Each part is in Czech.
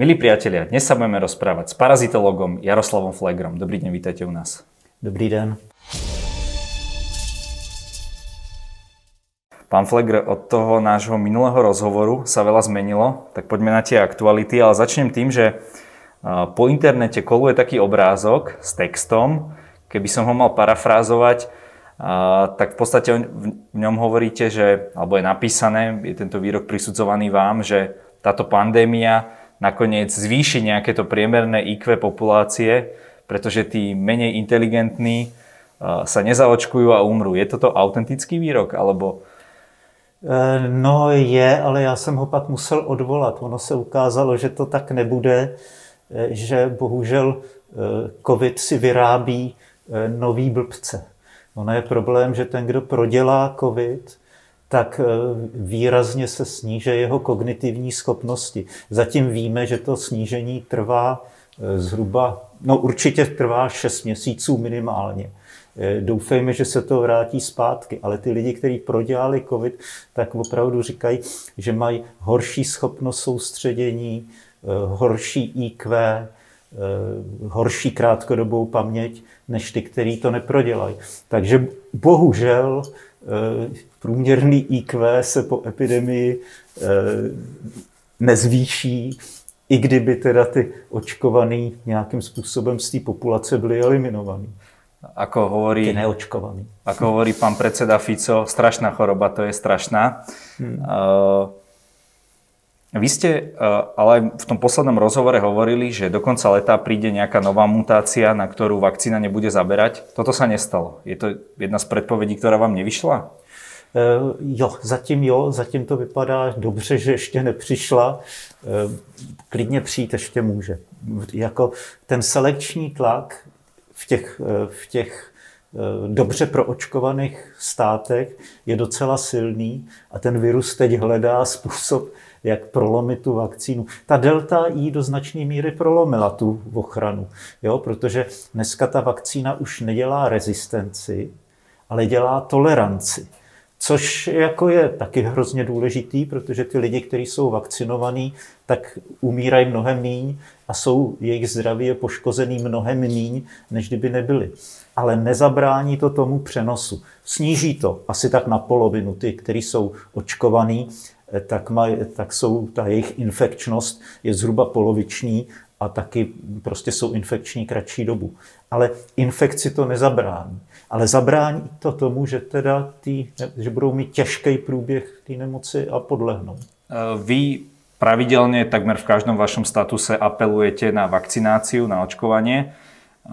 Milí priatelia, dnes sa budeme rozprávať s parazitologom Jaroslavom Flegrom. Dobrý deň, vítajte u nás. Dobrý den. Pán Flegr, od toho nášho minulého rozhovoru sa veľa zmenilo, tak poďme na tie aktuality, ale začnem tým, že po internete koluje taký obrázok s textom, keby som ho mal parafrázovať, tak v podstate v ňom hovoríte, že, alebo je napísané, je tento výrok prisudzovaný vám, že táto pandémia nakoniec zvýši nejaké to priemerné IQ populácie, pretože tí menej inteligentní sa nezaočkujú a umrú. Je toto autentický výrok, alebo... E, no je, ale já jsem ho pak musel odvolat. Ono se ukázalo, že to tak nebude, e, že bohužel COVID si vyrábí nový blbce. Ono je problém, že ten, kdo prodělá COVID, tak eh, výrazně se sníže jeho kognitivní schopnosti. Zatím víme, že to snížení trvá eh, zhruba, no určitě trvá 6 měsíců minimálně. Eh, doufejme, že se to vrátí zpátky, ale ty lidi, kteří prodělali COVID, tak opravdu říkají, že mají horší schopnost soustředění, horší IQ, horší krátkodobou paměť, než ty, kteří to neprodělají. Takže bohužel průměrný IQ se po epidemii eh, nezvýší, i kdyby teda ty očkovaný nějakým způsobem z té populace byly eliminovaný. Ako hovorí, ty neočkovaný. Ako hovorí pán predseda Fico, strašná choroba, to je strašná. Hmm. Uh, vy ste uh, ale v tom poslednom rozhovore hovorili, že do konca leta príde nejaká nová mutácia, na ktorú vakcína nebude zaberať. Toto sa nestalo. Je to jedna z predpovedí, ktorá vám nevyšla? Eh, jo, zatím jo, zatím to vypadá dobře, že ještě nepřišla. Eh, klidně přijít ještě může. Jako ten selekční tlak v těch, eh, v těch dobře proočkovaných státech je docela silný a ten virus teď hledá způsob, jak prolomit tu vakcínu. Ta delta jí do značné míry prolomila tu ochranu, jo, protože dneska ta vakcína už nedělá rezistenci, ale dělá toleranci. Což jako je taky hrozně důležitý, protože ty lidi, kteří jsou vakcinovaní, tak umírají mnohem míň a jsou jejich zdraví je poškozený mnohem míň, než kdyby nebyli. Ale nezabrání to tomu přenosu. Sníží to asi tak na polovinu. Ty, kteří jsou očkovaní, tak, maj, tak jsou, ta jejich infekčnost je zhruba poloviční a taky prostě jsou infekční kratší dobu. Ale infekci to nezabrání ale zabrání to tomu, že teda tý, že budou mít těžký průběh té nemoci a podlehnou. Eh, vy pravidelně takmer v každém vašem statuse apelujete na vakcináciu, na očkovanie. Eh,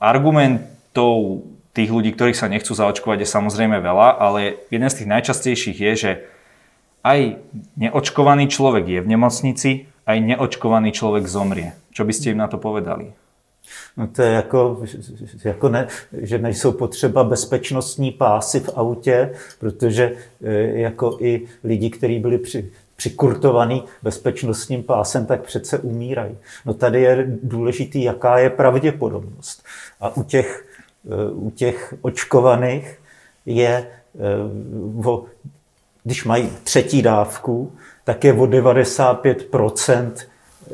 argumentov tých ľudí, ktorých sa nechcú zaočkovať, je samozrejme veľa, ale jeden z tých najčastejších je, že aj neočkovaný človek je v nemocnici, aj neočkovaný človek zomrie. Čo by ste im na to povedali? No to je jako, jako ne, že nejsou potřeba bezpečnostní pásy v autě, protože e, jako i lidi, kteří byli při, přikurtovaný bezpečnostním pásem, tak přece umírají. No tady je důležitý, jaká je pravděpodobnost. A u těch, e, u těch očkovaných je, e, o, když mají třetí dávku, tak je o 95%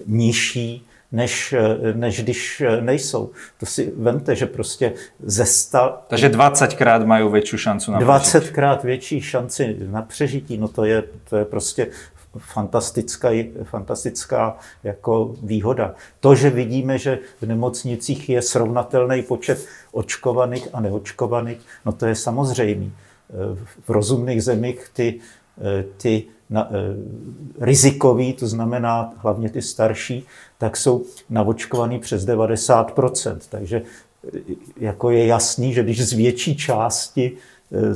nižší než, než když nejsou. To si vemte, že prostě ze sta... Takže 20krát mají větší šanci na 20krát větší šanci na přežití, no to je, to je prostě fantastická, fantastická jako výhoda. To, že vidíme, že v nemocnicích je srovnatelný počet očkovaných a neočkovaných, no to je samozřejmé. V rozumných zemích ty, ty na, e, rizikový, to znamená hlavně ty starší, tak jsou navočkovaný přes 90%. Takže e, jako je jasný, že když z větší části e,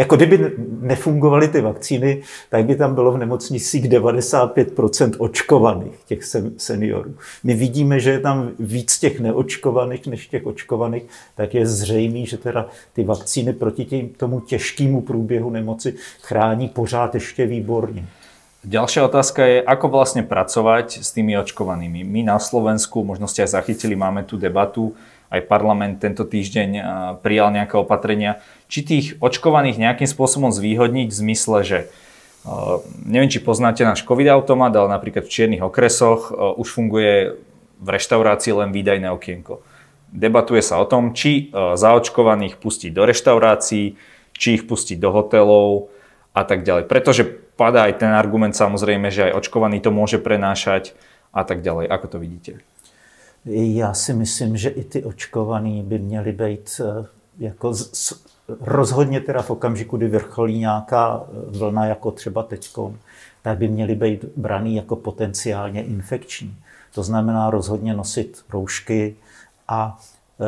jako kdyby nefungovaly ty vakcíny, tak by tam bylo v nemocnicích 95% očkovaných těch seniorů. My vidíme, že je tam víc těch neočkovaných než těch očkovaných, tak je zřejmé, že teda ty vakcíny proti tím, tomu těžkému průběhu nemoci chrání pořád ještě výborně. Ďalšia otázka je, ako vlastne pracovať s tými očkovanými. My na Slovensku, možno ste aj zachytili, máme tu debatu, aj parlament tento týždeň prijal nejaké opatrenia, či tých očkovaných nejakým spôsobom zvýhodniť v zmysle, že Neviem, či poznáte náš COVID-automat, ale napríklad v čiernych okresoch už funguje v reštaurácii len výdajné okienko. Debatuje sa o tom, či zaočkovaných pustiť do reštaurácií, či ich pustiť do hotelov a tak ďalej. Pretože padá aj ten argument samozrejme, že aj očkovaný to môže prenášať a tak ďalej. Ako to vidíte? Já si myslím, že i ty očkovaní by měli být eh, jako z, rozhodně teda v okamžiku, kdy vrcholí nějaká eh, vlna, jako třeba teďkom, tak by měly být braný jako potenciálně infekční. To znamená rozhodně nosit roušky a e,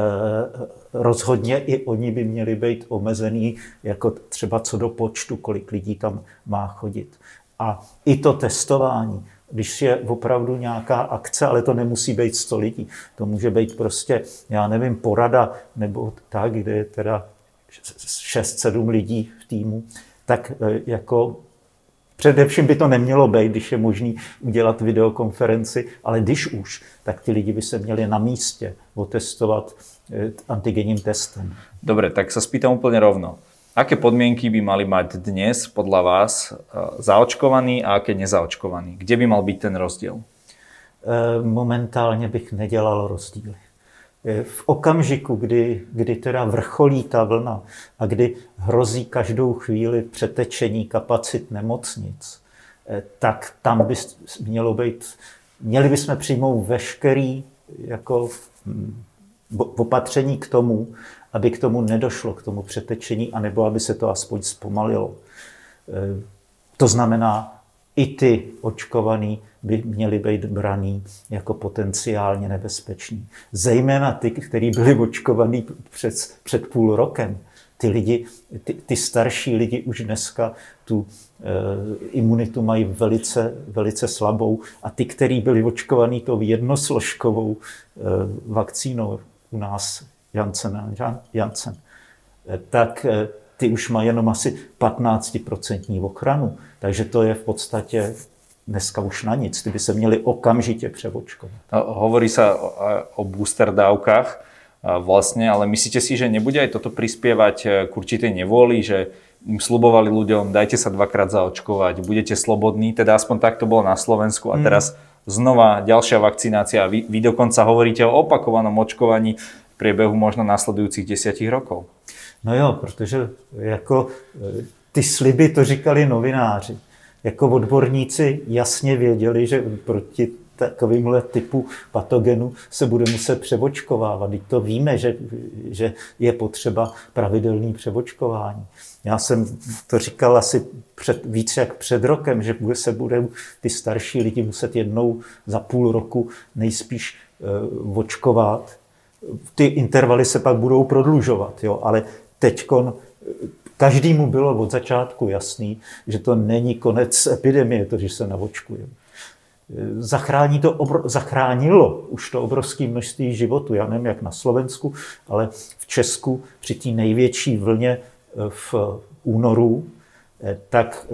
rozhodně i oni by měli být omezený, jako třeba co do počtu, kolik lidí tam má chodit. A i to testování když je opravdu nějaká akce, ale to nemusí být 100 lidí. To může být prostě, já nevím, porada nebo tak, kde je teda 6-7 lidí v týmu, tak e, jako Především by to nemělo být, když je možný udělat videokonferenci, ale když už, tak ty lidi by se měli na místě otestovat e, antigenním testem. Dobre, tak sa spýtam úplne rovno. Aké podmienky by mali mať dnes podľa vás e, zaočkovaní a aké nezaočkovaní? Kde by mal byť ten rozdiel? E, momentálně bych nedělal rozdíly. E, v okamžiku, kdy, kdy teda vrcholí ta vlna a kdy hrozí každou chvíli přetečení kapacit nemocnic, tak tam by mělo být, měli bychom přijmout veškerý jako opatření k tomu, aby k tomu nedošlo, k tomu přetečení, anebo aby se to aspoň zpomalilo. E, to znamená, i ty očkovaní by měli být braný jako potenciálně nebezpeční. Zejména ty, kteří byli očkovaní před, před půl rokem. Ty, lidi, ty, ty starší lidi už dneska tu e, imunitu mají velice, velice slabou a ty, kteří byli očkovaní tou jednosložkovou e, vakcínou u nás Janssen, Janssen, tak eh, ty už mají jenom asi 15% ochranu. Takže to je v podstatě dneska už na nic. Ty by se měli okamžitě převočkovat. No, hovorí se o, o booster dávkách vlastně, ale myslíte si, že nebude aj toto prispievať eh, k určitej nevôli, že im slubovali ľuďom, dajte sa dvakrát zaočkovať, budete slobodní, teda aspoň tak to bolo na Slovensku a mhm. teraz znova ďalšia vakcinácia. Vy, vy dokonca hovoríte o opakovanom očkovaní priebehu možno následujících deseti rokov. No jo, protože jako e, ty sliby to říkali novináři. Jako odborníci jasně věděli, že proti takovýmhle typu patogenu se bude muset převočkovávat. Teď to víme, že, že je potřeba pravidelný převočkování. Já jsem to říkal asi před, víc jak před rokem, že se budou ty starší lidi muset jednou za půl roku nejspíš uh, očkovat, ty intervaly se pak budou prodlužovat, jo, ale teďkon každému bylo od začátku jasný, že to není konec epidemie, to, že se navočkuje. Zachrání to obro, zachránilo už to obrovské množství životů. Já nevím, jak na Slovensku, ale v Česku při té největší vlně v únoru, tak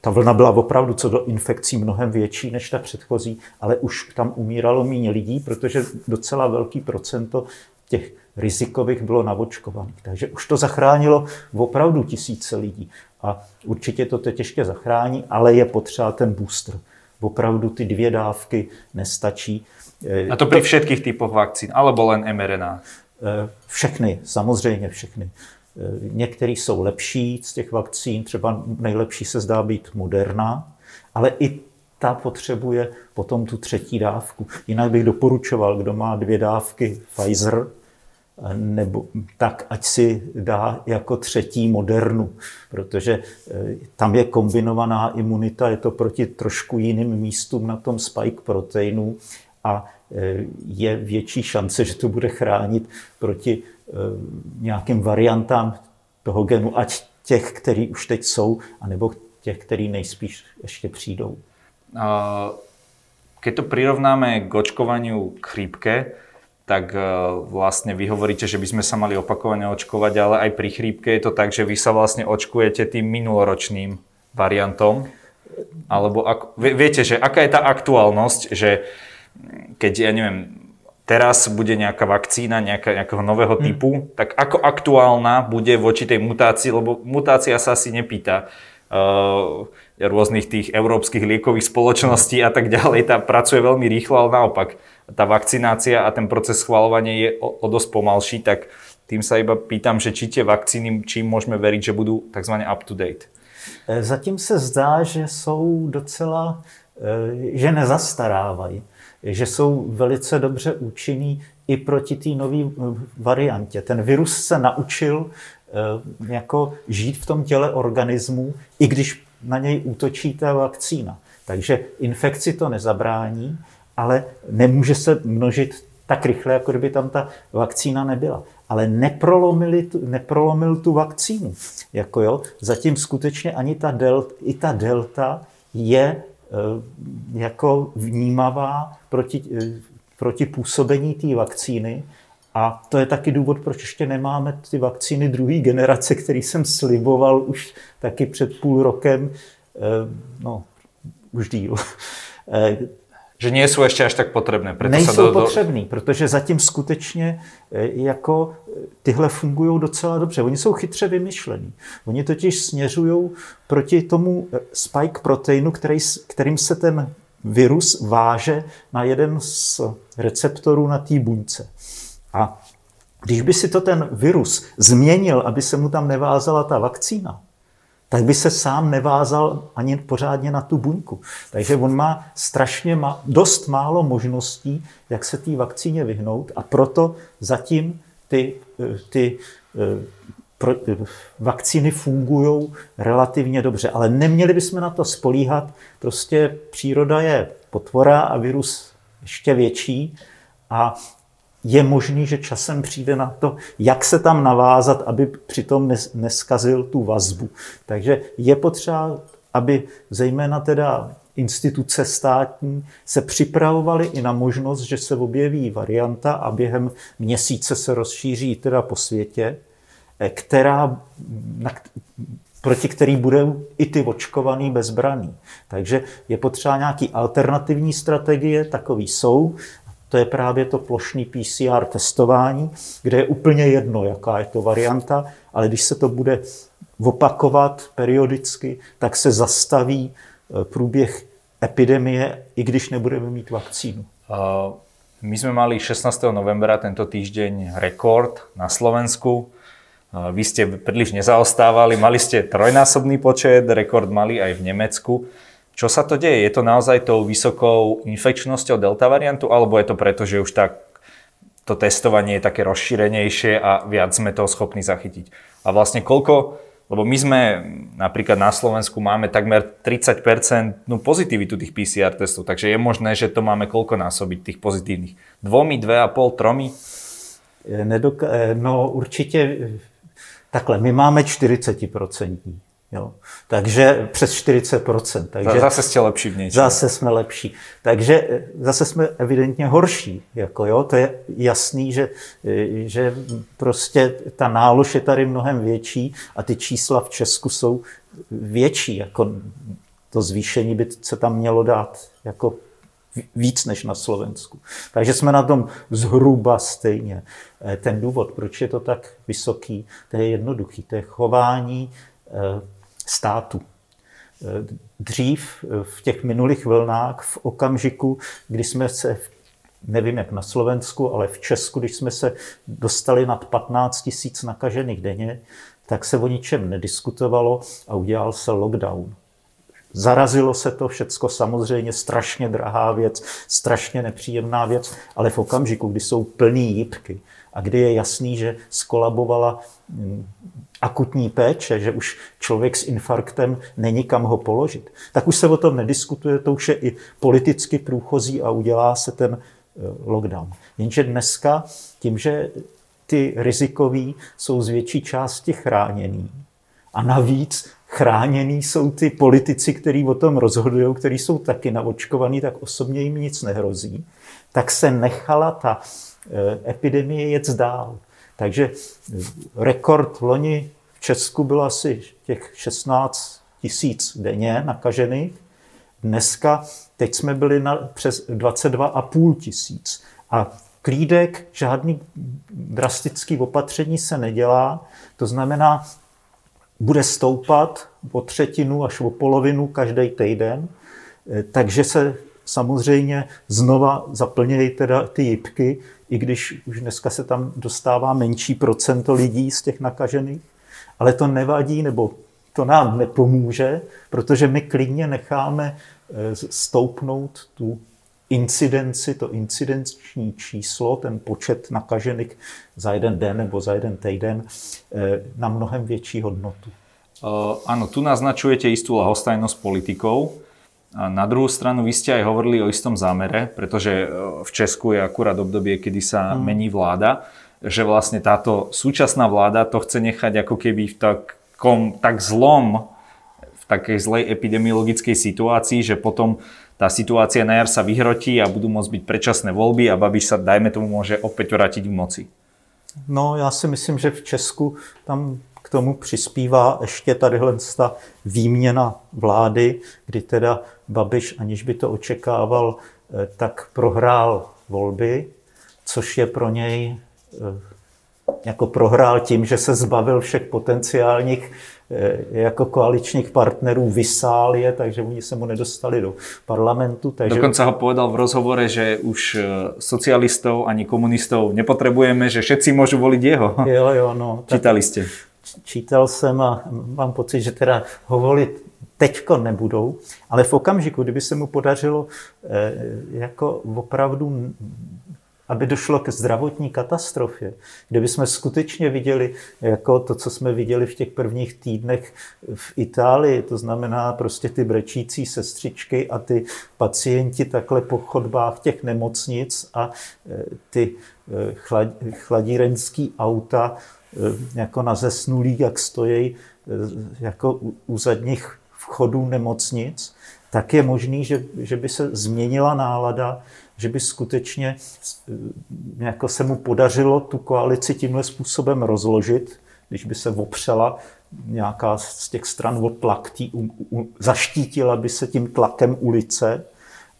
ta, vlna byla opravdu co do infekcí mnohem větší než ta předchozí, ale už tam umíralo méně lidí, protože docela velký procento těch rizikových bylo navočkovaných. Takže už to zachránilo opravdu tisíce lidí. A určitě to teď ještě zachrání, ale je potřeba ten booster. Opravdu ty dvě dávky nestačí. A to při všech typoch vakcín, alebo len mRNA? Eh, všechny, samozřejmě všechny. Eh, některý jsou lepší z těch vakcín, třeba nejlepší se zdá být Moderna, ale i ta potřebuje potom tu třetí dávku. Jinak bych doporučoval, kdo má dvě dávky Pfizer, eh, nebo tak ať si dá jako třetí modernu, protože eh, tam je kombinovaná imunita, je to proti trošku jiným místům na tom spike proteinu a je větší šance, že to bude chránit proti Eh, nějakým variantám toho genu, ať těch, který už teď jsou, anebo těch, který nejspíš ještě přijdou. Keď to prirovnáme k očkovaniu chrípke, tak eh, vlastne vy hovoríte, že by sme sa mali opakovane očkovať, ale aj pri chrípke je to tak, že vy sa vlastne očkujete tým minuloročným variantom. Alebo ak, viete, že aká je tá aktuálnosť, že keď, ja neviem, teraz bude nejaká vakcína nejaká, nejakého nového typu, hmm. tak ako aktuálna bude voči tej mutácii, lebo mutácia sa asi nepýta, uh, rôznych tých európskych liekových spoločností a tak ďalej, tá pracuje veľmi rýchlo, ale naopak tá vakcinácia a ten proces schvalovania je o, o dosť pomalší, tak tým sa iba pýtam, že či tie vakcíny, čím môžeme veriť, že budú tzv. up to date. E, zatím se zdá, že jsou docela, e, že nezastarávají, že jsou velice dobře účinný i proti té nové variantě. Ten virus se naučil e, jako žít v tom těle organismu, i když na něj útočí ta vakcína. Takže infekci to nezabrání, ale nemůže se množit tak rychle, jako kdyby tam ta vakcína nebyla. Ale neprolomili tu, neprolomil tu vakcínu. Jako jo, zatím skutečně ani ta delta, i ta delta je jako vnímavá proti, e, proti působení té vakcíny. A to je taky důvod, proč ještě nemáme ty vakcíny druhé generace, který jsem sliboval už taky před půl rokem, e, no, už díl že nie sú ešte až tak potrebné. Preto Nejsou do, do... potřebný, protože zatím skutečně e, jako e, tyhle fungují docela dobře. Oni jsou chytře vymyšlení. Oni totiž směřují proti tomu e, spike proteinu, který, kterým se ten virus váže na jeden z receptorů na té buňce. A když by si to ten virus změnil, aby se mu tam nevázala ta vakcína, tak by se sám nevázal ani pořádně na tu buňku. Takže on má strašně má, dost málo možností, jak se té vakcíně vyhnout a proto zatím ty, ty eh, pro, vakcíny fungují relativně dobře. Ale neměli bychom na to spolíhat. Prostě příroda je potvora a virus ještě větší a je možný, že časem přijde na to, jak se tam navázat, aby přitom neskazil tu vazbu. Takže je potřeba, aby zejména teda instituce státní se připravovaly i na možnost, že se objeví varianta a během měsíce se rozšíří teda po světě, eh, která, na, proti který budou i ty očkovaný bezbraný. Takže je potřeba nějaký alternativní strategie, takový jsou, to je právě to plošný PCR testování, kde je úplně jedno, jaká je to varianta, ale když se to bude opakovat periodicky, tak se zastaví eh, průběh epidemie, i když nebudeme mít vakcínu. My jsme mali 16. novembra tento týždeň rekord na Slovensku. Vy ste príliš nezaostávali, mali ste trojnásobný počet, rekord mali aj v Nemecku. Čo sa to deje? Je to naozaj tou vysokou infekčnosťou delta variantu, alebo je to preto, že už tak to testovanie je také rozšírenejšie a viac sme toho schopní zachytiť? A vlastne koľko, lebo my sme napríklad na Slovensku máme takmer 30% no, pozitivitu tých PCR testov, takže je možné, že to máme koľko násobiť tých pozitívnych? Dvomi, dve a pol, tromi? Nedok- no určitě takhle, my máme 40%. Jo. Takže přes 40%. Takže zase jste lepší v něčem. Zase jsme lepší. Takže eh, zase jsme evidentně horší. Jako jo. To je jasný, že, eh, že prostě ta nálož je tady mnohem větší a ty čísla v Česku jsou větší. Jako to zvýšení by se tam mělo dát jako víc než na Slovensku. Takže jsme na tom zhruba stejně. Eh, ten důvod, proč je to tak vysoký, to je jednoduchý. To je chování státu. Dřív v těch minulých vlnách, v okamžiku, kdy jsme se, nevím jak na Slovensku, ale v Česku, když jsme se dostali nad 15 tisíc nakažených denně, tak se o ničem nediskutovalo a udělal se lockdown. Zarazilo se to všecko samozřejmě, strašně drahá věc, strašně nepříjemná věc, ale v okamžiku, kdy jsou plný jípky a kdy je jasný, že skolabovala mm, akutní péče, že už člověk s infarktem není kam ho položit, tak už se o tom nediskutuje, to už je i politicky průchozí a udělá se ten eh, lockdown. Jenže dneska tím, že ty rizikoví jsou z větší části chráněný a navíc chráněný jsou ty politici, kteří o tom rozhodují, kteří jsou taky naočkovaní, tak osobně jim nic nehrozí, tak se nechala ta eh, epidemie jet dál. Takže rekord loni v Česku byl asi těch 16 tisíc denně nakažených. Dneska, teď jsme byli na přes 22,5 tisíc. A klídek, žádný drastický opatření se nedělá. To znamená, bude stoupat o třetinu až o polovinu každý týden, takže se samozřejmě znova zaplnějí teda ty jipky, i když už dneska se tam dostává menší procento lidí z těch nakažených, ale to nevadí, nebo to nám nepomůže, protože my klidně necháme eh, stoupnout tu incidenci, to incidenční číslo, ten počet nakažených za jeden den nebo za jeden týden eh, na mnohem větší hodnotu. Áno, tu naznačujete istú lahostajnosť politikov. A na druhú stranu vy ste aj hovorili o istom zámere, pretože v Česku je akurát obdobie, kedy sa hmm. mení vláda, že vlastne táto súčasná vláda to chce nechať ako keby v takom tak zlom, v takej zlej epidemiologickej situácii, že potom tá situácia na jar sa vyhrotí a budú môcť byť predčasné voľby a Babiš sa, dajme tomu, môže opäť vrátiť v moci. No, já si myslím, že v Česku tam tomu přispívá ještě tadyhle ta výměna vlády, kdy teda Babiš, aniž by to očekával, eh, tak prohrál volby, což je pro něj eh, jako prohrál tím, že se zbavil všech potenciálních eh, jako koaličních partnerů, vysál je, takže oni se mu nedostali do parlamentu. Takže... Dokonce ho povedal v rozhovore, že už socialistov ani komunistov nepotřebujeme, že všetci můžou volit jeho. Jo, jo, no. Čítali jste čítal jsem a mám pocit, že teda ho volit teďko nebudou, ale v okamžiku, kdyby se mu podařilo eh, jako opravdu aby došlo ke zdravotní katastrofě, kdyby jsme skutečně viděli jako to, co jsme viděli v těch prvních týdnech v Itálii, to znamená prostě ty brečící sestřičky a ty pacienti takhle po chodbách těch nemocnic a eh, ty eh, chladírenský auta jako na zesnulí, jak stojí eh, jako u zadních vchodů nemocnic, tak je možný, že, že by se změnila nálada, že by skutečně eh, jako se mu podařilo tu koalici tímhle způsobem rozložit, když by se opřela nějaká z těch stran o tlak, tý, u, u, zaštítila by se tím tlakem ulice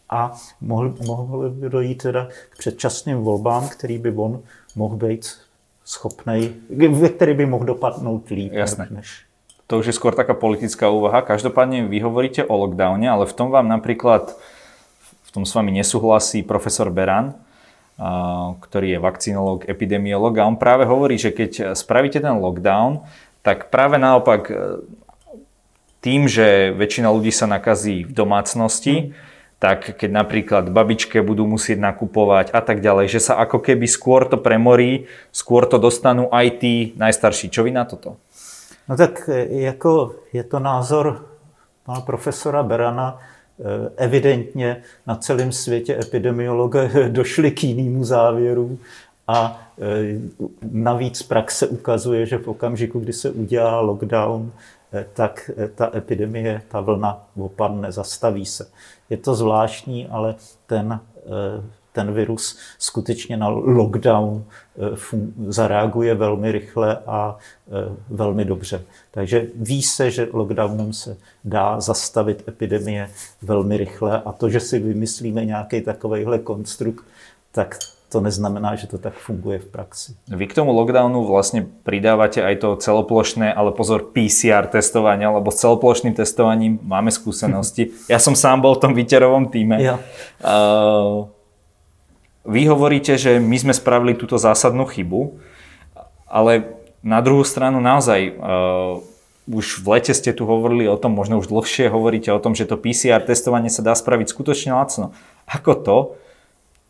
a mohl, mohl by dojít teda k předčasným volbám, který by on mohl být schopný, ve který by mohl dopadnout líp. Jasné. Než... To už je skôr taká politická úvaha. Každopádne vy hovoríte o lockdowne, ale v tom vám napríklad, v tom s vami nesúhlasí profesor Beran, ktorý je vakcinológ, epidemiolog a on práve hovorí, že keď spravíte ten lockdown, tak práve naopak e, tým, že väčšina ľudí sa nakazí v domácnosti, mm tak keď napríklad babičke budú musieť nakupovať a tak ďalej, že sa ako keby skôr to premorí, skôr to dostanú aj tí najstarší. Čo vy na toto? No tak e, jako je to názor pana profesora Berana, e, evidentně na celém světě epidemiologové došli k jinému závěru a e, navíc praxe ukazuje, že v okamžiku, kdy se udělá lockdown, tak ta epidemie, ta vlna opadne, zastaví se. Je to zvláštní, ale ten, eh, ten virus skutečně na lockdown eh, zareaguje velmi rychle a eh, velmi dobře. Takže ví se, že lockdownem se dá zastavit epidemie velmi rychle a to, že si vymyslíme nějaký takovýhle konstrukt, tak to neznamená, že to tak funguje v praxi. Vy k tomu lockdownu vlastne pridávate aj to celoplošné, ale pozor, PCR testovanie, alebo s celoplošným testovaním máme skúsenosti. Ja som sám bol v tom výterovom týme. Ja. Uh, vy hovoríte, že my sme spravili túto zásadnú chybu, ale na druhú stranu naozaj uh, už v lete ste tu hovorili o tom, možno už dlhšie hovoríte o tom, že to PCR testovanie sa dá spraviť skutočne lacno. Ako to,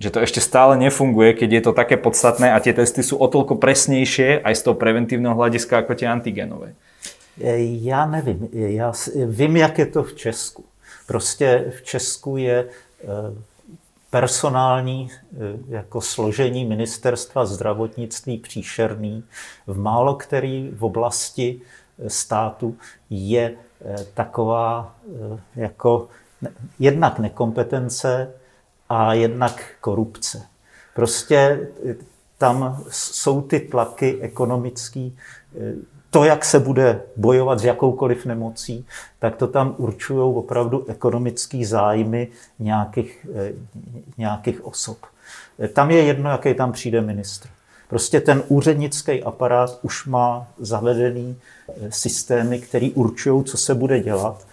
že to ešte stále nefunguje, keď je to také podstatné a tie testy sú o toľko presnejšie aj z toho preventívneho hľadiska ako tie antigenové. Já nevím. Já vím, jak je to v Česku. Prostě v Česku je e, personální e, jako složení ministerstva zdravotnictví příšerný. V málo který v oblasti e, státu je taková jako jednak nekompetence, a jednak korupce. Prostě tam jsou ty tlaky ekonomický, to, jak se bude bojovat s jakoukoliv nemocí, tak to tam určují opravdu ekonomické zájmy nějakých, nějakých osob. Tam je jedno, jaký tam přijde ministr. Prostě ten úřednický aparát už má zavedený eh, systémy, které určují, co se bude dělat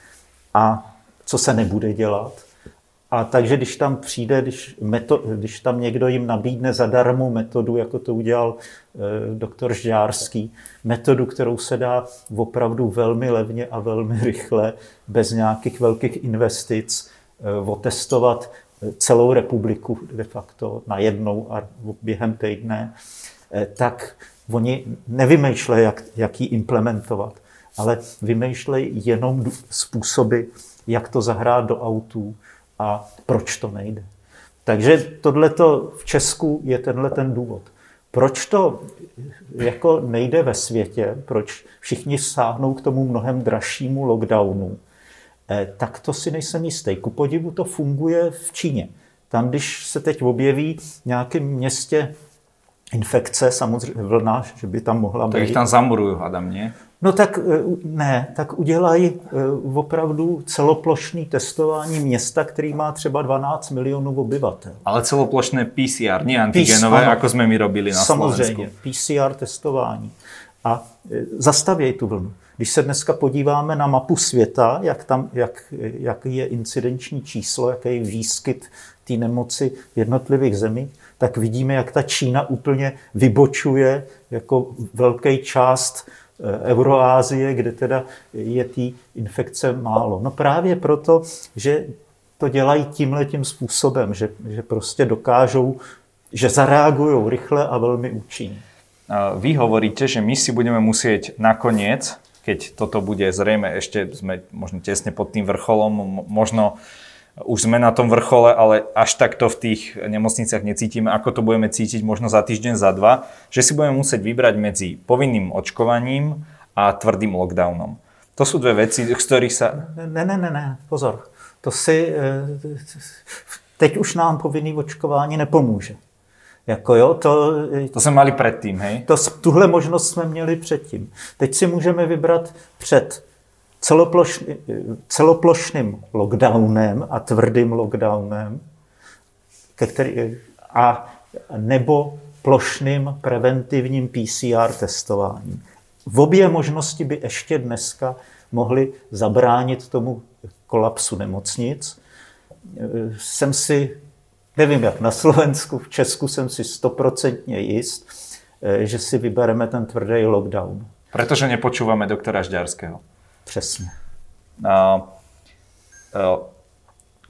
a co se nebude dělat. A takže když tam přijde, když, meto, když tam někdo jim nabídne zadarmo metodu, jako to udělal e, doktor Žďárský, metodu, kterou se dá opravdu velmi levně a velmi rychle, bez nějakých velkých investic, e, otestovat celou republiku de facto najednou a během týdne, e, tak oni nevymýšlejí, jak, jak ji implementovat, ale vymýšlejí jenom způsoby, jak to zahrát do autů, a proč to nejde. Takže tohleto v Česku je tenhle ten důvod. Proč to jako nejde ve světě, proč všichni sáhnou k tomu mnohem dražšímu lockdownu, eh, tak to si nejsem jistý. Ku podivu to funguje v Číně. Tam, když se teď objeví v nějakém městě infekce, samozřejmě vlna, že by tam mohla být. Tak jich tam zamurují, hádám, ne? No tak eh, ne, tak udělají eh, opravdu celoplošné testování města, který má třeba 12 milionů obyvatel. Ale celoplošné PCR, ne antigenové, jako jsme my robili na Samozřejmě, Slovensku. PCR testování. A eh, zastavějí tu vlnu. Když se dneska podíváme na mapu světa, jak, tam, jak, jak je incidenční číslo, jaký je výskyt té nemoci v jednotlivých zemích, tak vidíme, jak ta Čína úplně vybočuje jako velký část Euroázie, kde teda je té infekce málo. No právě proto, že to dělají tímhle tím způsobem, že, že prostě dokážou, že zareagují rychle a velmi účinně. Vy hovoríte, že my si budeme musieť nakoniec, keď toto bude zrejme, ešte sme možno tesne pod tým vrcholom, možno už sme na tom vrchole, ale až takto v tých nemocniciach necítime, ako to budeme cítiť možno za týždeň, za dva, že si budeme musieť vybrať medzi povinným očkovaním a tvrdým lockdownom. To sú dve veci, z ktorých sa... Ne, ne, ne, ne, pozor. To si... Eh, teď už nám povinný očkování nepomůže. Jako jo, to, to jsme mali předtím, hej? To, tuhle možnost jsme měli předtím. Teď si můžeme vybrat před celoplošný, celoplošným lockdownem a tvrdým lockdownem, ke který, a nebo plošným preventivním PCR testováním. V obě možnosti by ještě dneska mohly zabránit tomu kolapsu nemocnic. Jsem si, nevím jak na Slovensku, v Česku jsem si stoprocentně jist, že si vybereme ten tvrdý lockdown. Protože nepočúvame doktora Žďarského. Přesně. A, a,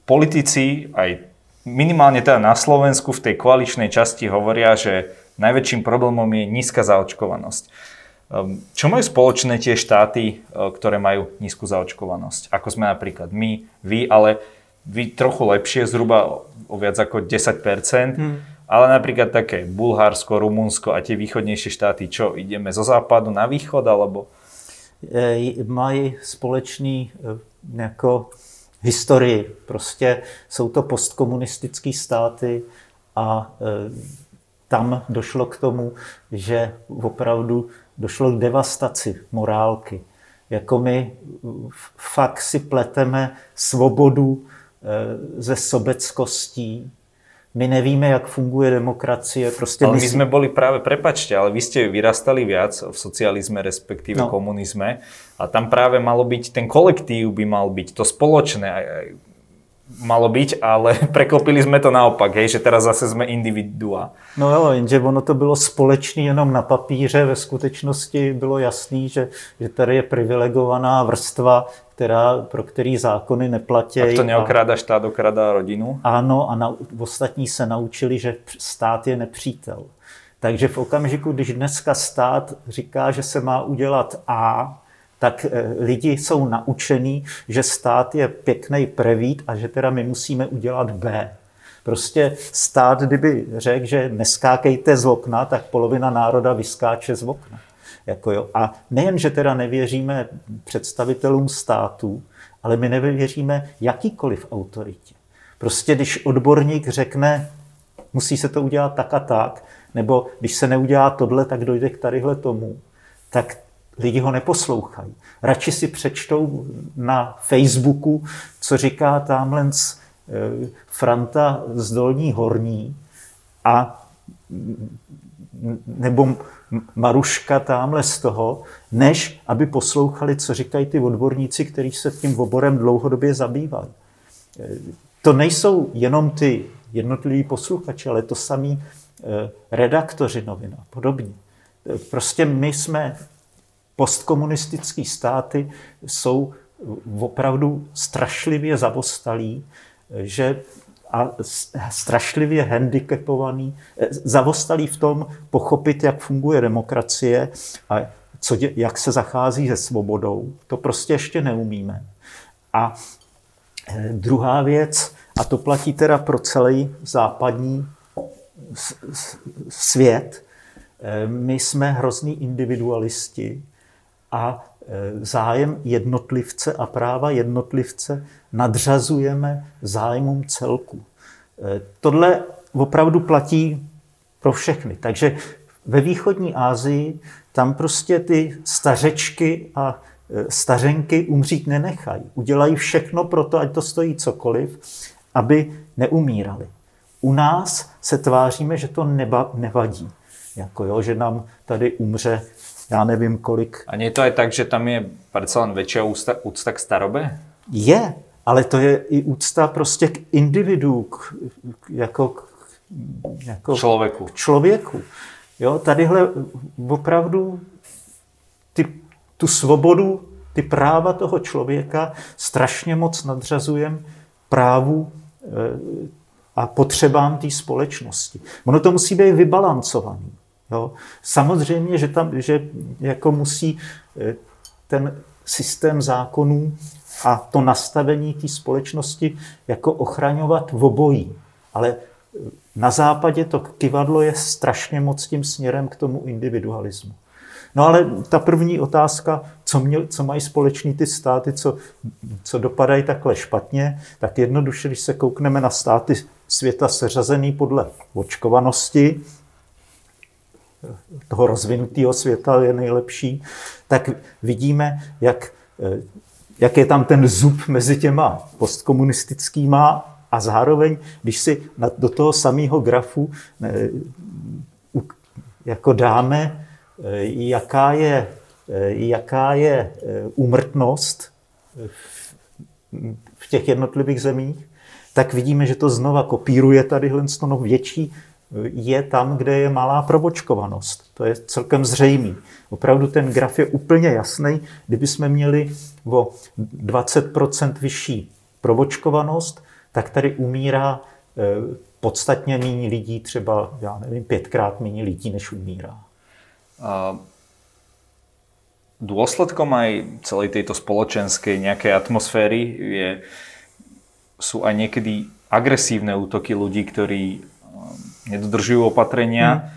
politici, aj minimálne teda na Slovensku v tej koaličnej časti hovoria, že najväčším problémom je nízka zaočkovanosť. Ehm, čo majú spoločné tie štáty, e, ktoré majú nízku zaočkovanosť? Ako sme napríklad my, vy, ale vy trochu lepšie, zhruba o viac ako 10%, hmm. ale napríklad také Bulharsko, Rumunsko a tie východnejšie štáty, čo ideme zo západu na východ, alebo mají společný eh, jako historii. Prostě jsou to postkomunistické státy a eh, tam došlo k tomu, že opravdu došlo k devastaci morálky. Jako my fakt si pleteme svobodu ze sobeckostí, my nevíme, jak funguje demokracie. Prostě ale my, my sme boli práve, prepačte, ale vy ste vyrastali viac v socializme, respektíve no. komunizme a tam práve malo byť, ten kolektív by mal byť, to spoločné malo byť, ale preklopili sme to naopak, hej, že teraz zase sme individua. No jo, jenže ono to bylo společný jenom na papíře, ve skutečnosti bylo jasný, že, že tady je privilegovaná vrstva, která, pro který zákony neplatí. Tak to neokráda štát, okrádá rodinu? Ano, a na, ostatní se naučili, že stát je nepřítel. Takže v okamžiku, když dneska stát říká, že se má udělat A, tak eh, lidi jsou naučení, že stát je pěkný prevít a že teda my musíme udělat B. Prostě stát, kdyby řekl, že neskákejte z okna, tak polovina národa vyskáče z okna. Jako jo. A nejen, že teda nevěříme představitelům státu, ale my nevěříme jakýkoliv autoritě. Prostě když odborník řekne, musí se to udělat tak a tak, nebo když se neudělá tohle, tak dojde k tadyhle tomu, tak lidi ho neposlouchají. Radši si přečtou na Facebooku, co říká tamhle eh, Franta z Dolní Horní a nebo Maruška tamhle z toho, než aby poslouchali, co říkají ty odborníci, kteří se tím oborem dlouhodobě zabývají. To nejsou jenom ty jednotliví posluchači, ale to samý eh, redaktoři novin a podobně. Prostě my jsme postkomunistický státy jsou opravdu strašlivě zavostalí, že a strašlivě handicapovaný, eh, zavostalý v tom pochopit, jak funguje demokracie a co, jak se zachází se svobodou. To prostě ještě neumíme. A eh, druhá věc, a to platí teda pro celý západní svět, eh, my jsme hrozný individualisti a zájem jednotlivce a práva jednotlivce nadřazujeme zájmům celku. E, tohle opravdu platí pro všechny. Takže ve východní Asii tam prostě ty stařečky a e, stařenky umřít nenechají. Udělají všechno pro to, ať to stojí cokoliv, aby neumírali. U nás se tváříme, že to neba, nevadí. Jako jo, že nám tady umře já nevím kolik. A nie je to aj tak, že tam je přece jen větší úcta, úcta k starobe? Je, ale to je i úcta prostě k individu, k, jako, jako člověku. K člověku. Jo, tadyhle opravdu ty, tu svobodu, ty práva toho člověka strašně moc nadřazujeme právu e, a potřebám té společnosti. Ono to musí být vybalancovaný. Jo. Samozřejmě, že tam že jako musí e, ten systém zákonů a to nastavení té společnosti jako ochraňovat v obojí. Ale na západě to kivadlo je strašně moc tím směrem k tomu individualismu. No ale ta první otázka, co, mě, co mají společný ty státy, co, co dopadají takhle špatně, tak jednoduše, když se koukneme na státy světa seřazený podle očkovanosti, toho rozvinutého světa je nejlepší, tak vidíme, jak jak je tam ten zub mezi těma postkomunistickýma a zároveň, když si do toho samého grafu eh, jako dáme, eh, jaká je, eh, jaká je úmrtnost v těch jednotlivých zemích, tak vidíme, že to znova kopíruje tady no větší je tam, kde je malá provočkovanost. To je celkem zřejmý. Opravdu ten graf je úplně jasný. Kdyby jsme měli o 20% vyšší provočkovanost, tak tady umírá eh, podstatně méně lidí, třeba, já nevím, pětkrát méně lidí, než umírá. A dôsledkom aj celej tejto spoločenskej nejakej atmosféry je, sú aj niekedy agresívne útoky ľudí, ktorí nedodržujú opatrenia.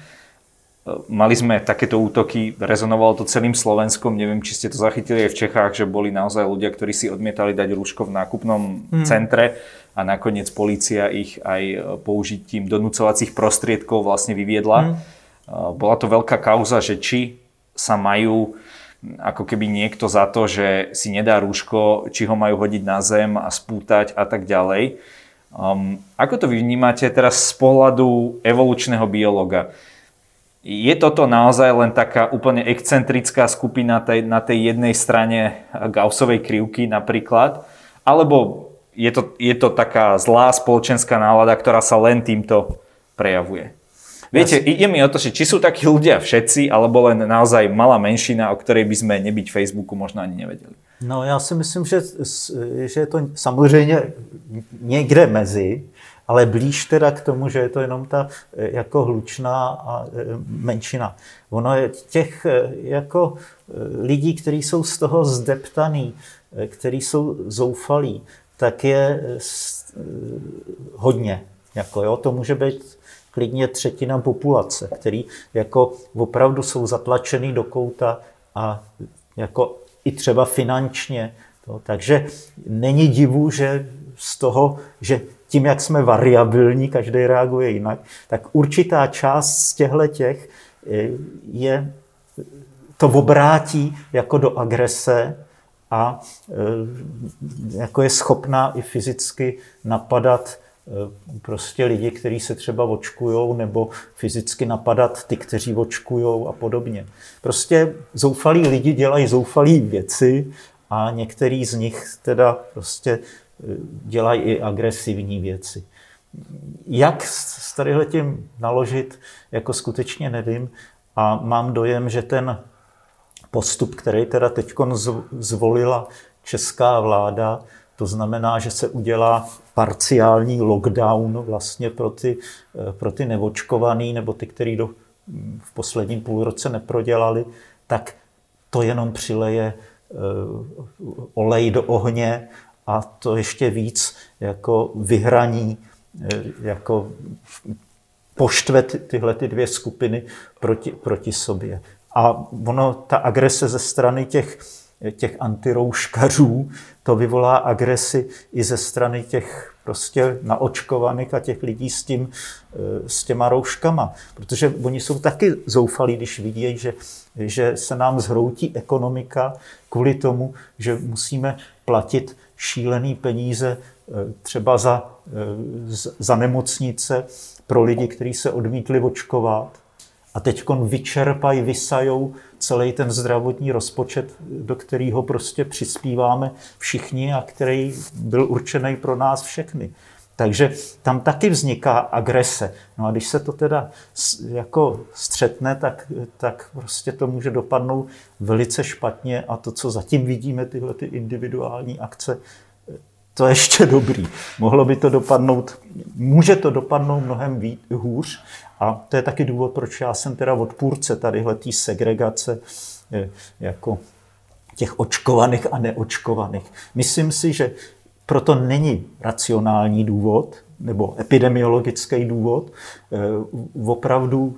Hmm. Mali sme takéto útoky, rezonovalo to celým Slovenskom, neviem, či ste to zachytili aj v Čechách, že boli naozaj ľudia, ktorí si odmietali dať rúško v nákupnom hmm. centre a nakoniec policia ich aj použitím donúcovacích prostriedkov vlastne vyviedla. Hmm. Bola to veľká kauza, že či sa majú ako keby niekto za to, že si nedá rúško, či ho majú hodiť na zem a spútať a tak ďalej. Um, ako to vy vnímate teraz z pohľadu evolučného biologa? Je toto naozaj len taká úplne excentrická skupina tej, na tej jednej strane Gaussovej krivky napríklad? Alebo je to, je to taká zlá spoločenská nálada, ktorá sa len týmto prejavuje? Viete, ja ide mi o to, že či sú takí ľudia všetci, alebo len naozaj malá menšina, o ktorej by sme nebyť Facebooku možno ani nevedeli. No já si myslím, že, že je to samozřejmě někde mezi, ale blíž teda k tomu, že je to jenom ta e, jako hlučná a e, menšina. Ono je těch e, jako lidí, kteří jsou z toho zdeptaný, kteří jsou zoufalí, tak je hodně. Jako jo, to může být klidně třetina populace, který jako opravdu jsou zatlačený do kouta a jako i třeba finančně. To, takže není divu, že z toho, že tím, jak jsme variabilní, každý reaguje jinak, tak určitá část z těchto těch eh, je, to obrátí jako do agrese a eh, jako je schopná i fyzicky napadat prostě lidi, kteří se třeba očkujou, nebo fyzicky napadat ty, kteří očkujou a podobně. Prostě zoufalí lidi dělají zoufalí věci a některý z nich teda prostě dělají i agresivní věci. Jak s tadyhletím naložit, jako skutečně nevím. A mám dojem, že ten postup, který teda teď zvolila česká vláda, to znamená, že se udělá parciální lockdown vlastně pro ty, pro ty nevočkovaný nebo ty, kteří do, v posledním půlroce neprodělali, tak to jenom přileje eh, olej do ohně a to ještě víc jako vyhraní, eh, jako poštve tyhle ty dvě skupiny proti, proti sobě. A ono, ta agrese ze strany těch, těch antirouškařů, to vyvolá agresi i ze strany těch prostě naočkovaných a těch lidí s, tím, eh, s těma rouškama. Protože oni jsou taky zoufalí, když vidí, že, že se nám zhroutí ekonomika kvůli tomu, že musíme platit šílený peníze eh, třeba za, eh, za nemocnice pro lidi, kteří se odmítli očkovat a teď vyčerpají, vysajou celý ten zdravotní rozpočet, do kterého prostě přispíváme všichni a který byl určený pro nás všechny. Takže tam taky vzniká agrese. No a když se to teda jako střetne, tak, tak prostě to může dopadnout velice špatně a to, co zatím vidíme, tyhle ty individuální akce, to je ještě dobrý. Mohlo by to dopadnout, může to dopadnout mnohem víc, hůř a to je taky důvod, proč já jsem teda odpůrce tadyhle té segregace jako těch očkovaných a neočkovaných. Myslím si, že proto není racionální důvod nebo epidemiologický důvod. Eh, opravdu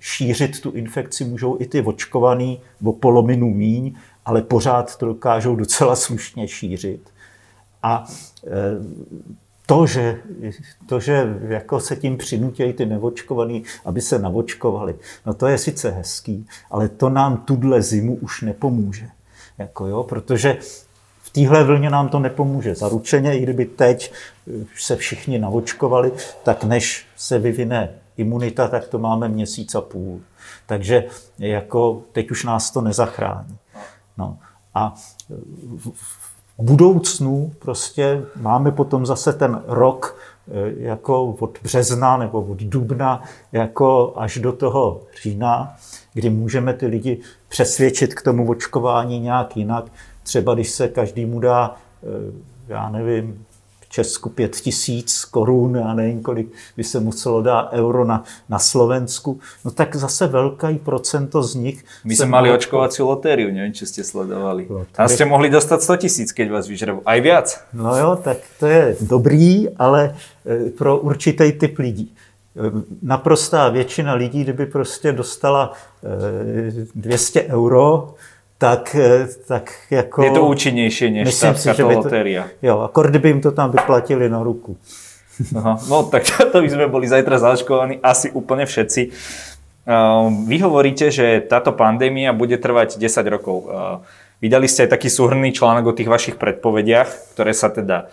šířit tu infekci můžou i ty očkovaný o polominu míň, ale pořád to dokážou docela slušně šířit. A eh, to, že, to, že jako se tím přinutějí ty nevočkovaný, aby se navočkovali, no to je sice hezký, ale to nám tuhle zimu už nepomůže. Jako jo, protože v téhle vlně nám to nepomůže zaručeně, i kdyby teď se všichni navočkovali, tak než se vyvine imunita, tak to máme měsíc a půl. Takže jako teď už nás to nezachrání. No. A budoucnu prostě máme potom zase ten rok eh, jako od března nebo od dubna jako až do toho října, kdy můžeme ty lidi přesvědčit k tomu očkování nějak jinak. Třeba když se každému dá, eh, já nevím, Česku pět tisíc korun, a nevím, kolik by se muselo dát euro na, na Slovensku, no tak zase velký procento z nich... My jsme mali očkovací lotériu, nevím, či jste sledovali. Tam jste mohli dostat 100 tisíc, keď vás vyžrebou. Aj viac. No jo, tak to je dobrý, ale e, pro určitý typ lidí. E, naprostá většina lidí, kdyby prostě dostala 200 e, euro, tak, eh, tak jako... Je to účinnější než myslím ta si, že by to, Jo, akord kdyby jim to tam vyplatili na ruku. Aha, no tak to by sme boli zajtra zaočkovaní asi úplne všetci. Uh, vy hovoríte, že táto pandémia bude trvať 10 rokov. Uh, vydali ste aj taký súhrný článok o tých vašich predpovediach, ktoré sa teda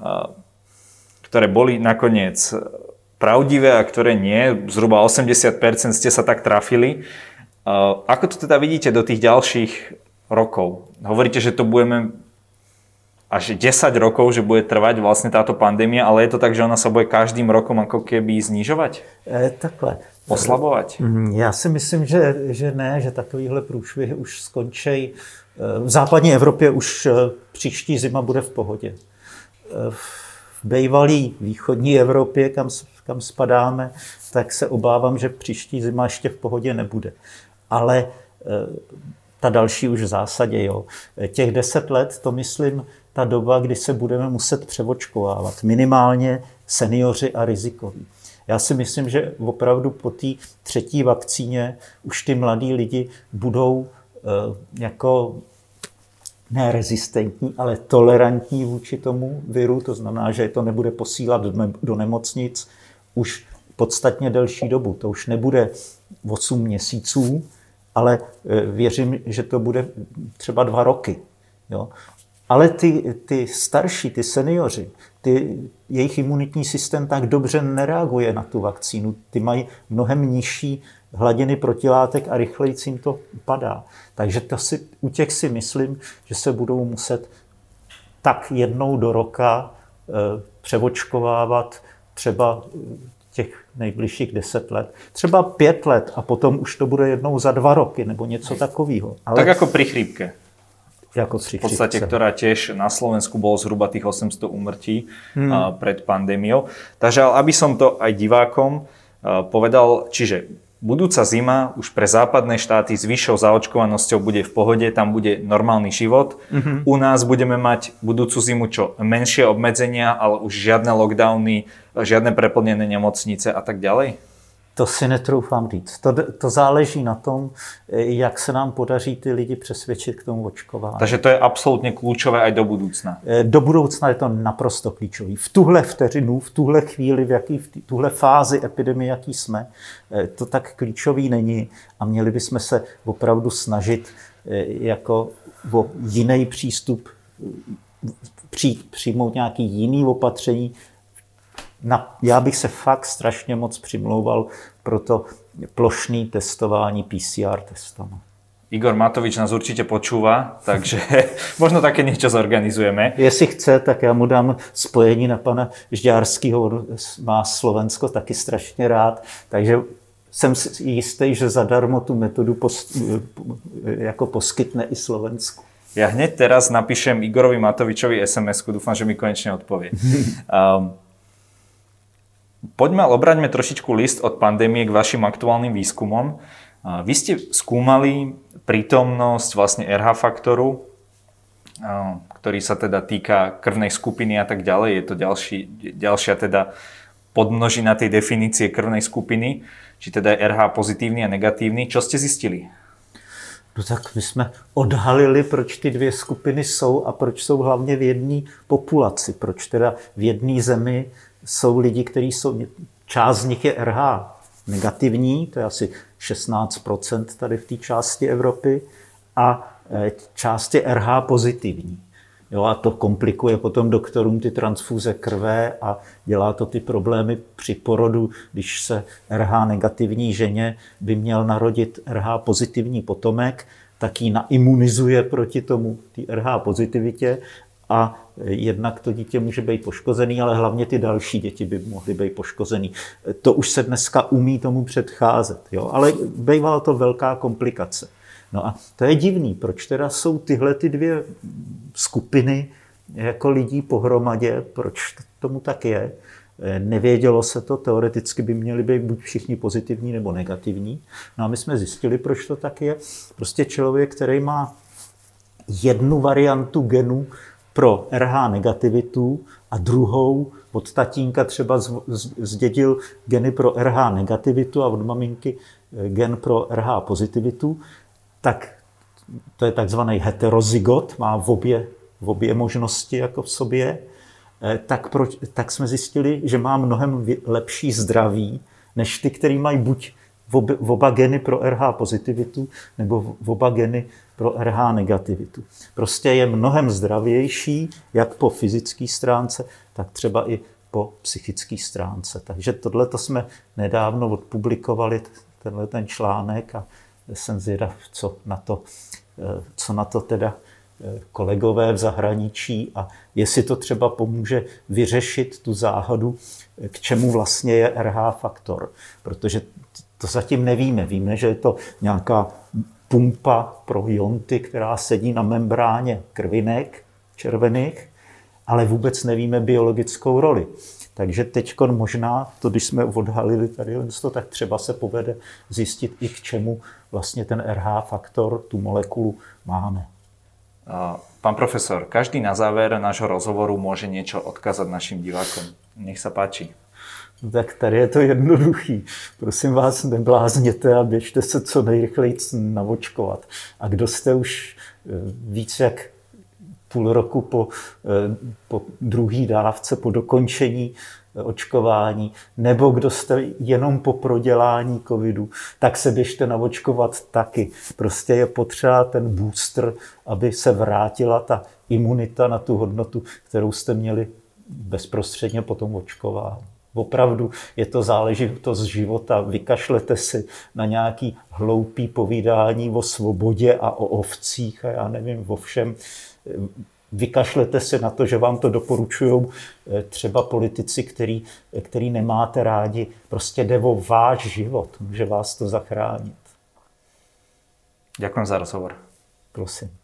uh, ktoré boli nakoniec pravdivé a ktoré nie. Zhruba 80% ste sa tak trafili. Ako to teda vidíte do tých ďalších rokov? Hovoríte, že to budeme až 10 rokov, že bude trvať vlastne táto pandémia, ale je to tak, že ona sa bude každým rokom ako keby znižovat? E, takhle. Oslabovat? Mm, já si myslím, že, že ne, že takovýhle průšvih už skončí. E, v západní Evropě už příští zima bude v pohodě. V bývalý východní Evropě, kam, kam spadáme, tak se obávám, že příští zima ještě v pohodě nebude ale eh, ta další už v zásadě, jo. Těch deset let, to myslím, ta doba, kdy se budeme muset převočkovávat. Minimálně seniori a rizikoví. Já si myslím, že opravdu po té třetí vakcíně už ty mladí lidi budou eh, jako ne rezistentní, ale tolerantní vůči tomu viru, to znamená, že to nebude posílat do nemocnic už podstatně delší dobu. To už nebude 8 měsíců, ale e, věřím, že to bude třeba dva roky. Jo? Ale ty, ty starší, ty seniori, ty, jejich imunitní systém tak dobře nereaguje na tu vakcínu. Ty mají mnohem nižší hladiny protilátek a rychleji jim to padá. Takže to si, u těch si myslím, že se budou muset tak jednou do roka e, převočkovávat třeba těch nejbližších deset let, třeba pět let a potom už to bude jednou za dva roky nebo něco takového. Ale... Tak jako pri chrípke. Jako v podstate, ktorá tiež na Slovensku bolo zhruba tých 800 umrtí hmm. pred pandémiou. Takže aby som to aj divákom povedal, čiže budúca zima už pre západné štáty s vyššou zaočkovanosťou bude v pohode, tam bude normálny život. Mm-hmm. U nás budeme mať budúcu zimu čo menšie obmedzenia, ale už žiadne lockdowny, žiadne preplnené nemocnice a tak ďalej? To si netroufám říct. To, to záleží na tom, jak se nám podaří ty lidi přesvědčit k tomu očkování. Takže to je absolutně klíčové i do budoucna. Eh, do budoucna je to naprosto klíčové. V tuhle vteřinu, v tuhle chvíli, v, jaký, v tuhle fázi epidemie, jaký jsme, eh, to tak klíčový není a měli bychom se opravdu snažit eh, jako o jiný přístup, přijít, přijmout nějaký jiný opatření, na, já bych se fakt strašně moc přimlouval pro to plošné testování PCR testama. Igor Matovič nás určitě počúva, takže možno také něco zorganizujeme. Jestli chce, tak já mu dám spojení na pana Žďárského, on má Slovensko taky strašně rád, takže jsem si jistý, že zadarmo tu metodu pos, jako poskytne i Slovensku. Já hned teraz napíšem Igorovi Matovičovi SMS-ku, doufám, že mi konečně odpovie. um, Poďme, obraňme trošičku list od pandémie k vašim aktuálnym výskumom. Vy ste skúmali prítomnosť vlastne RH faktoru, ktorý sa teda týka krvnej skupiny a tak ďalej. Je to ďalší, ďalšia teda podmnožina tej definície krvnej skupiny, či teda je RH pozitívny a negatívny. Čo ste zistili? No tak my jsme odhalili, proč ty dvě skupiny jsou a proč jsou hlavně v jedné populaci. Proč teda v jedné zemi jsou lidi, kteří jsou, část z nich je RH negativní, to je asi 16% tady v té části Evropy, a e, část je RH pozitivní. Jo, a to komplikuje potom doktorům ty transfuze krve a dělá to ty problémy při porodu, když se RH negativní ženě by měl narodit RH pozitivní potomek, tak ji naimunizuje proti tomu, ty RH pozitivitě a jednak to dítě může být poškozený, ale hlavně ty další děti by mohly být poškozený. To už se dneska umí tomu předcházet, jo? ale bývala to velká komplikace. No a to je divný, proč teda jsou tyhle ty dvě skupiny jako lidí pohromadě, proč tomu tak je. Nevědělo se to, teoreticky by měli být buď všichni pozitivní nebo negativní. No a my jsme zjistili, proč to tak je. Prostě člověk, který má jednu variantu genu pro RH negativitu a druhou od tatínka třeba zdědil geny pro RH negativitu a od maminky eh, gen pro RH pozitivitu, tak to je takzvaný heterozygot, má v obě, v obě možnosti jako v sobě, eh, tak, proč, tak jsme zjistili, že má mnohem lepší zdraví, než ty, který mají buď v oba geny pro RH pozitivitu nebo v oba geny pro RH negativitu. Prostě je mnohem zdravější, jak po fyzické stránce, tak třeba i po psychické stránce. Takže tohle to jsme nedávno odpublikovali, tenhle ten článek a jsem zvědav, co na to, eh, co na to teda eh, kolegové v zahraničí a jestli to třeba pomůže vyřešit tu záhadu, eh, k čemu vlastně je RH faktor. Protože to zatím nevíme. Víme, že je to nějaká pumpa pro jonty, která sedí na membráně krvinek červených, ale vůbec nevíme biologickou roli. Takže teď možná, to když jsme odhalili tady to, tak třeba se povede zjistit i k čemu vlastně ten RH faktor, tu molekulu máme. Pán profesor, každý na záver nášho rozhovoru může něco odkázat našim divákom. Nech se páči. Tak tady je to jednoduchý. Prosím vás, neblázněte a běžte se co nejrychleji navočkovat. A kdo jste už eh, víc jak půl roku po, eh, po druhé dávce, po dokončení eh, očkování, nebo kdo jste jenom po prodělání covidu, tak se běžte navočkovat taky. Prostě je potřeba ten booster, aby se vrátila ta imunita na tu hodnotu, kterou jste měli bezprostředně po tom očkování. Opravdu je to záležitost života. Vykašlete si na nějaký hloupý povídání o svobodě a o ovcích a já nevím, o všem. Vykašlete se na to, že vám to doporučují eh, třeba politici, který, který nemáte rádi. Prostě jde o váš život, může vás to zachránit. Děkuji za rozhovor. Prosím.